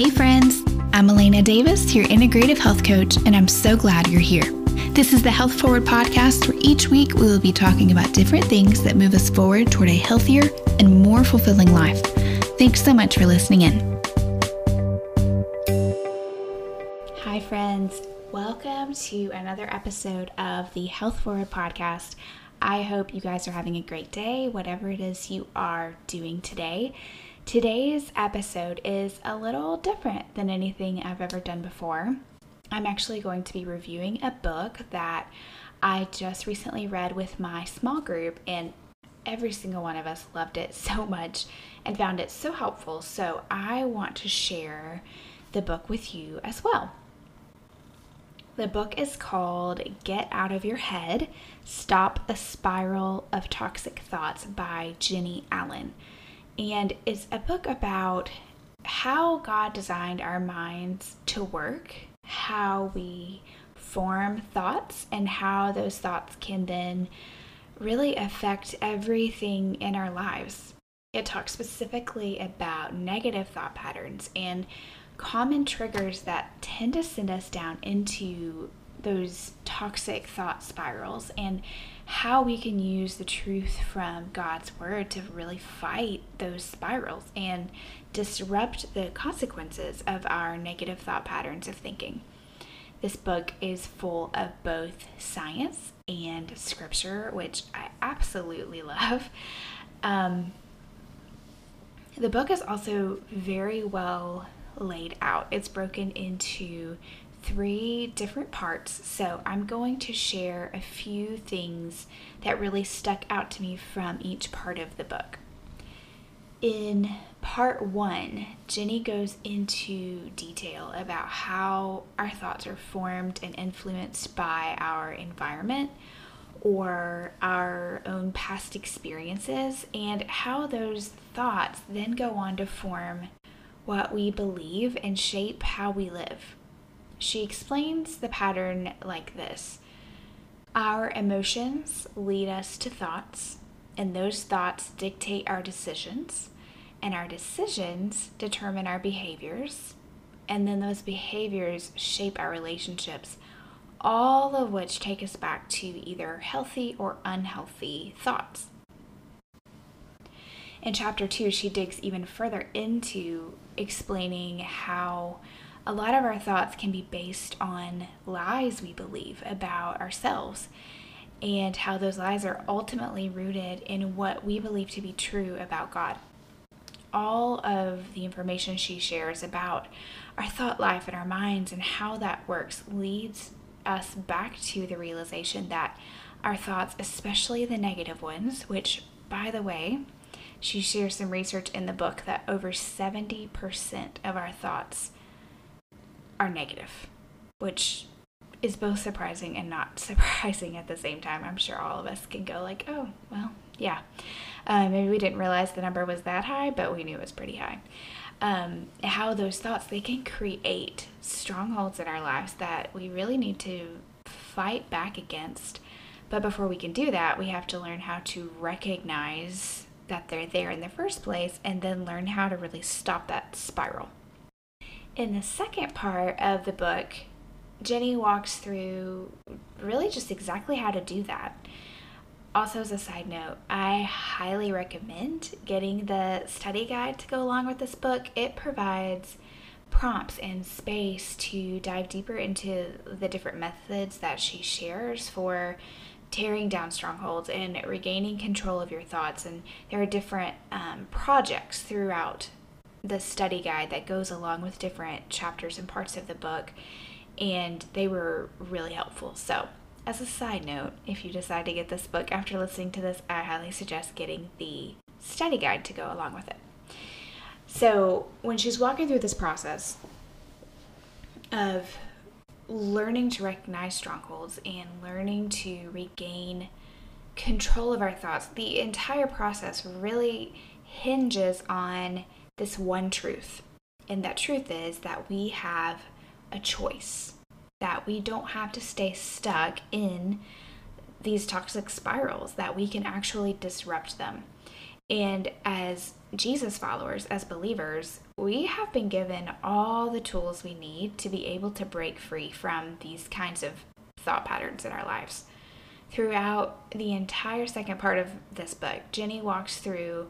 Hey, friends. I'm Elena Davis, your integrative health coach, and I'm so glad you're here. This is the Health Forward podcast, where each week we will be talking about different things that move us forward toward a healthier and more fulfilling life. Thanks so much for listening in. Hi, friends. Welcome to another episode of the Health Forward podcast. I hope you guys are having a great day, whatever it is you are doing today. Today's episode is a little different than anything I've ever done before. I'm actually going to be reviewing a book that I just recently read with my small group, and every single one of us loved it so much and found it so helpful. So I want to share the book with you as well. The book is called Get Out of Your Head Stop a Spiral of Toxic Thoughts by Jennie Allen. And it's a book about how God designed our minds to work, how we form thoughts, and how those thoughts can then really affect everything in our lives. It talks specifically about negative thought patterns and common triggers that tend to send us down into those toxic thought spirals and how we can use the truth from God's word to really fight those spirals and disrupt the consequences of our negative thought patterns of thinking. This book is full of both science and scripture, which I absolutely love. Um, the book is also very well laid out. It's broken into three different parts. So I'm going to share a few things that really stuck out to me from each part of the book. In part one, Jennie goes into detail about how our thoughts are formed and influenced by our environment or our own past experiences, and how those thoughts then go on to form what we believe and shape how we live. She explains the pattern like this Our emotions lead us to thoughts, and those thoughts dictate our decisions, and our decisions determine our behaviors, and then those behaviors shape our relationships, all of which take us back to either healthy or unhealthy thoughts. In chapter two, she digs even further into explaining how a lot of our thoughts can be based on lies we believe about ourselves and how those lies are ultimately rooted in what we believe to be true about God. All of the information she shares about our thought life and our minds and how that works leads us back to the realization that our thoughts, especially the negative ones, which, by the way, she shares some research in the book that over 70% of our thoughts are negative, which is both surprising and not surprising at the same time. I'm sure all of us can go like, oh, well, yeah. Uh, maybe we didn't realize the number was that high, but we knew it was pretty high. Um, how those thoughts they can create strongholds in our lives that we really need to fight back against. But before we can do that, we have to learn how to recognize that they're there in the first place and then learn how to really stop that spiral. In the second part of the book, Jennie walks through really just exactly how to do that. Also, as a side note, I highly recommend getting the study guide to go along with this book. It provides prompts and space to dive deeper into the different methods that she shares for tearing down strongholds and regaining control of your thoughts. And there are different um, projects throughout the study guide that goes along with different chapters and parts of the book, and they were really helpful. So, as a side note, if you decide to get this book after listening to this, I highly suggest getting the study guide to go along with it. So, when she's walking through this process of learning to recognize strongholds and learning to regain control of our thoughts, the entire process really hinges on this one truth. And that truth is that we have a choice, that we don't have to stay stuck in these toxic spirals, that we can actually disrupt them. And as Jesus followers, as believers, we have been given all the tools we need to be able to break free from these kinds of thought patterns in our lives. Throughout the entire second part of this book, Jennie walks through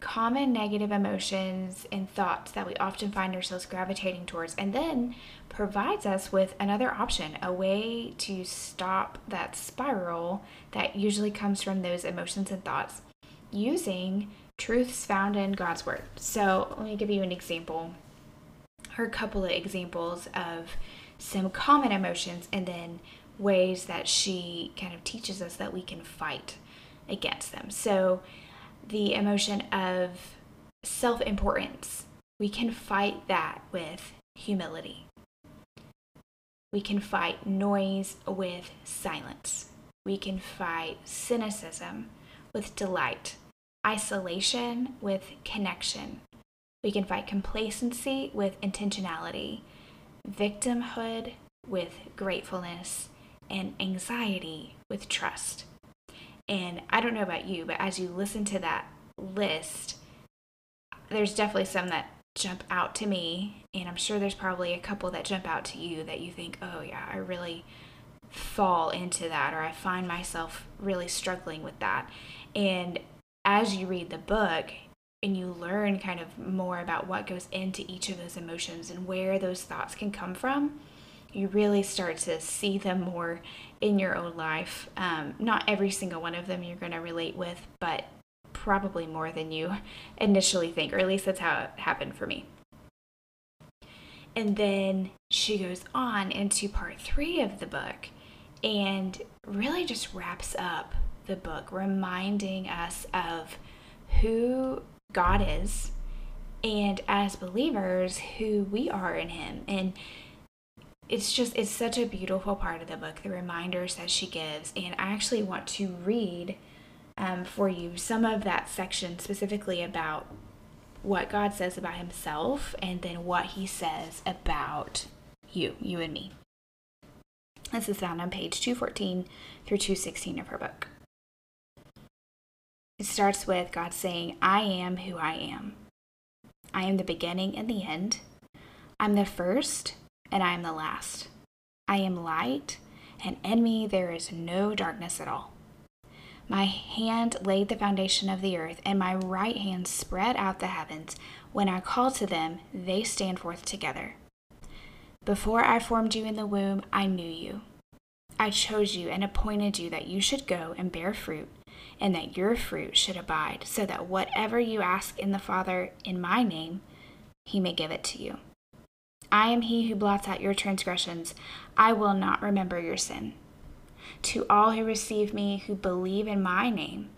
common negative emotions and thoughts that we often find ourselves gravitating towards, and then provides us with another option, a way to stop that spiral that usually comes from those emotions and thoughts using truths found in God's Word. So, let me give you an example, or a couple of examples of some common emotions and then ways that she kind of teaches us that we can fight against them. So, the emotion of self importance, we can fight that with humility. We can fight noise with silence. We can fight cynicism with delight, isolation with connection. We can fight complacency with intentionality, victimhood with gratefulness, and anxiety with trust. And I don't know about you, but as you listen to that list, there's definitely some that jump out to me. And I'm sure there's probably a couple that jump out to you that you think, oh, yeah, I really fall into that, or I find myself really struggling with that. And as you read the book, and you learn kind of more about what goes into each of those emotions and where those thoughts can come from, you really start to see them more in your own life. Um, not every single one of them you're going to relate with, but probably more than you initially think, or at least that's how it happened for me. And then she goes on into part three of the book and really just wraps up the book, reminding us of who God is and as believers, who we are in Him. And it's just it's such a beautiful part of the book the reminders that she gives. And i actually want to read um, for you some of that section specifically about what god says about himself and then what he says about you you and me. This is found on page 214 through 216 of her book. It starts with god saying i am who i am. I am the beginning and the end. I'm the first and I am the last. I am light, and in me there is no darkness at all. My hand laid the foundation of the earth, and my right hand spread out the heavens. When I call to them, they stand forth together. Before I formed you in the womb, I knew you. I chose you and appointed you that you should go and bear fruit, and that your fruit should abide, so that whatever you ask in the Father in my name, he may give it to you. I am he who blots out your transgressions. I will not remember your sin. To all who receive me, who believe in my name,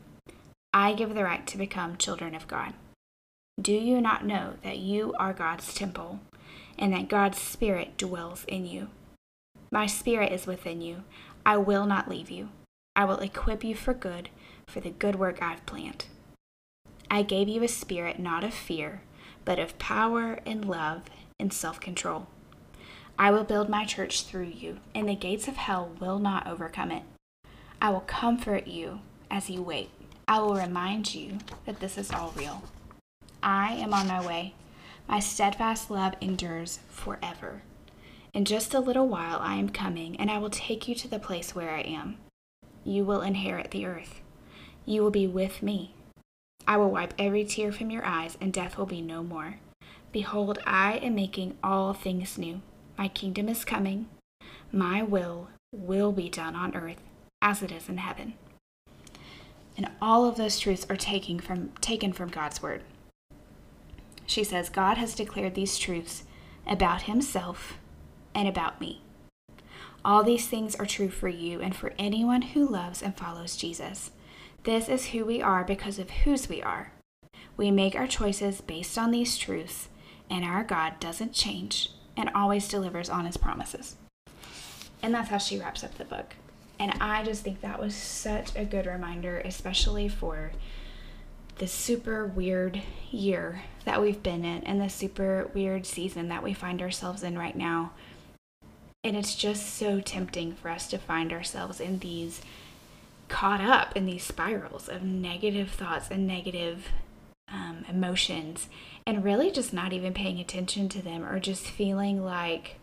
I give the right to become children of God. Do you not know that you are God's temple, and that God's Spirit dwells in you? My Spirit is within you. I will not leave you. I will equip you for good, for the good work I've planned. I gave you a spirit not of fear, but of power and love and self control. I will build my church through you, and the gates of hell will not overcome it. I will comfort you as you wait. I will remind you that this is all real. I am on my way. My steadfast love endures forever. In just a little while I am coming, and I will take you to the place where I am. You will inherit the earth. You will be with me. I will wipe every tear from your eyes, and death will be no more. Behold, I am making all things new. My kingdom is coming. My will will be done on earth as it is in heaven. And all of those truths are taken from, taken from God's word. She says, God has declared these truths about himself and about me. All these things are true for you and for anyone who loves and follows Jesus. This is who we are because of whose we are. We make our choices based on these truths and our God doesn't change and always delivers on his promises. And that's how she wraps up the book. And I just think that was such a good reminder, especially for the super weird year that we've been in and the super weird season that we find ourselves in right now. And it's just so tempting for us to find ourselves in these caught up in these spirals of negative thoughts and negative emotions and really just not even paying attention to them or just feeling like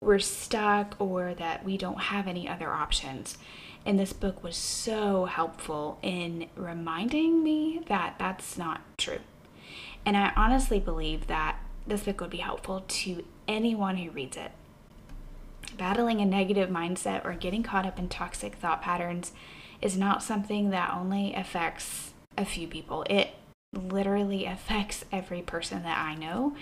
we're stuck or that we don't have any other options. And this book was so helpful in reminding me that that's not true. And I honestly believe that this book would be helpful to anyone who reads it. Battling a negative mindset or getting caught up in toxic thought patterns is not something that only affects a few people. It literally affects every person that I know,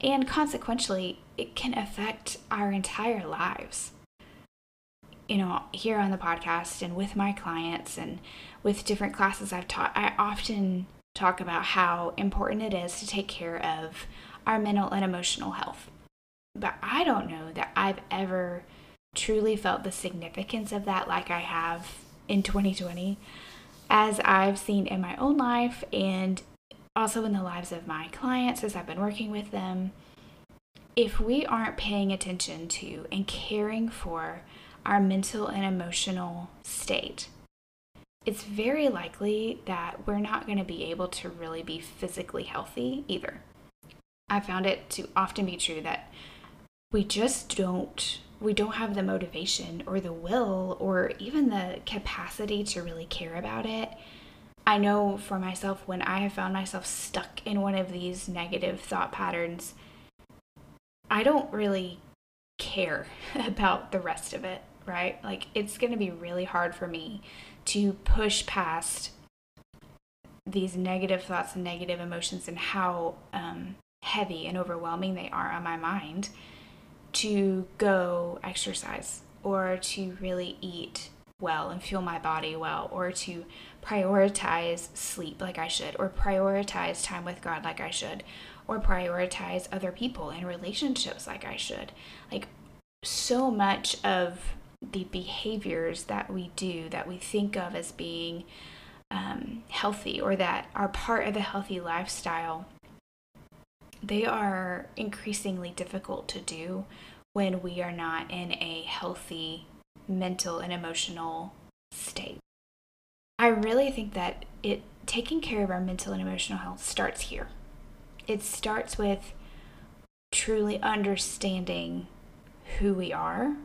and consequently, it can affect our entire lives. You know, here on the podcast and with my clients and with different classes I've taught, I often talk about how important it is to take care of our mental and emotional health. But I don't know that I've ever truly felt the significance of that like I have in 2020, as I've seen in my own life and also in the lives of my clients as I've been working with them. If we aren't paying attention to and caring for our mental and emotional state, it's very likely that we're not going to be able to really be physically healthy either. I found it to often be true that we just don't we don't have the motivation or the will or even the capacity to really care about it. I know for myself when I have found myself stuck in one of these negative thought patterns, I don't really care about the rest of it, right? Like it's going to be really hard for me to push past these negative thoughts and negative emotions and how um, heavy and overwhelming they are on my mind to go exercise or to really eat well and feel my body well or to prioritize sleep like I should or prioritize time with God like I should or prioritize other people and relationships like I should. Like so much of the behaviors that we do that we think of as being um, healthy or that are part of a healthy lifestyle they are increasingly difficult to do when we are not in a healthy mental and emotional state. I really think that it taking care of our mental and emotional health starts here. It starts with truly understanding who we are,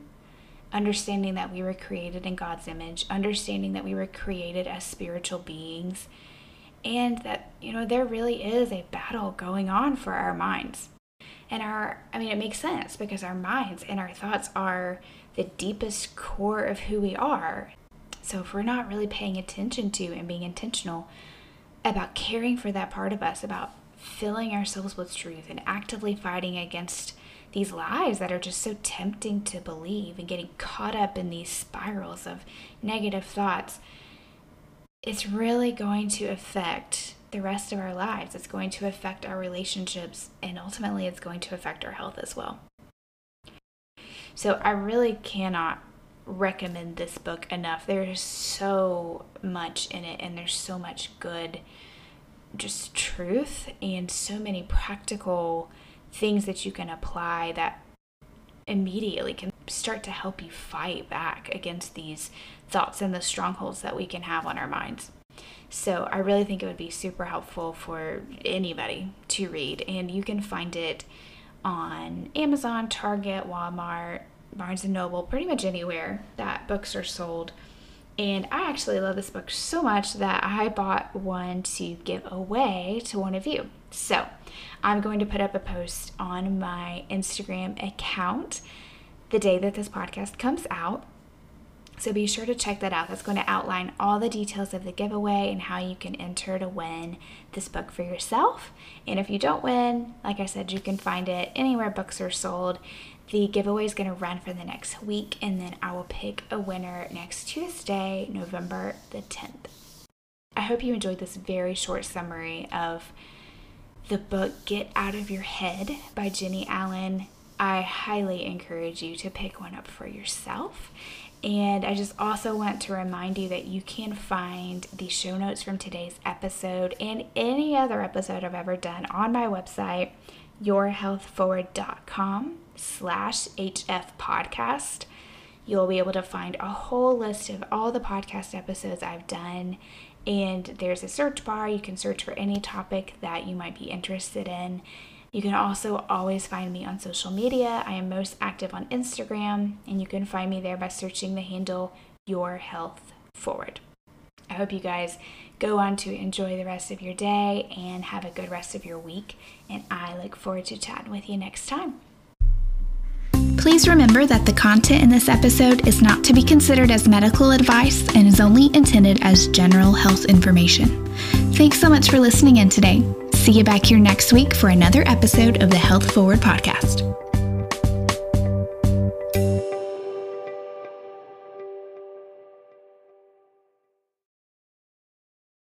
understanding that we were created in God's image, understanding that we were created as spiritual beings, and that, you know, there really is a battle going on for our minds. And our, I mean, it makes sense because our minds and our thoughts are the deepest core of who we are. So if we're not really paying attention to and being intentional about caring for that part of us, about filling ourselves with truth and actively fighting against these lies that are just so tempting to believe and getting caught up in these spirals of negative thoughts, it's really going to affect the rest of our lives. It's going to affect our relationships, and ultimately, it's going to affect our health as well. So, I really cannot recommend this book enough. There's so much in it, and there's so much good, just truth, and so many practical things that you can apply that immediately can start to help you fight back against these thoughts and the strongholds that we can have on our minds. So I really think it would be super helpful for anybody to read, and you can find it on Amazon, Target, Walmart, Barnes and Noble, pretty much anywhere that books are sold. And I actually love this book so much that I bought one to give away to one of you. So I'm going to put up a post on my Instagram account the day that this podcast comes out. So be sure to check that out. That's going to outline all the details of the giveaway and how you can enter to win this book for yourself. And if you don't win, like I said, you can find it anywhere books are sold. The giveaway is going to run for the next week, and then I will pick a winner next Tuesday, November the 10th. I hope you enjoyed this very short summary of the book Get Out of Your Head by Jennie Allen. I highly encourage you to pick one up for yourself. And I just also want to remind you that you can find the show notes from today's episode and any other episode I've ever done on my website, yourhealthforward.com slash HF podcast. You'll be able to find a whole list of all the podcast episodes I've done And there's a search bar. You can search for any topic that you might be interested in. You can also always find me on social media. I am most active on Instagram, and you can find me there by searching the handle Your Health Forward. I hope you guys go on to enjoy the rest of your day and have a good rest of your week. And I look forward to chatting with you next time. Please remember that the content in this episode is not to be considered as medical advice and is only intended as general health information. Thanks so much for listening in today. See you back here next week for another episode of the Health Forward podcast.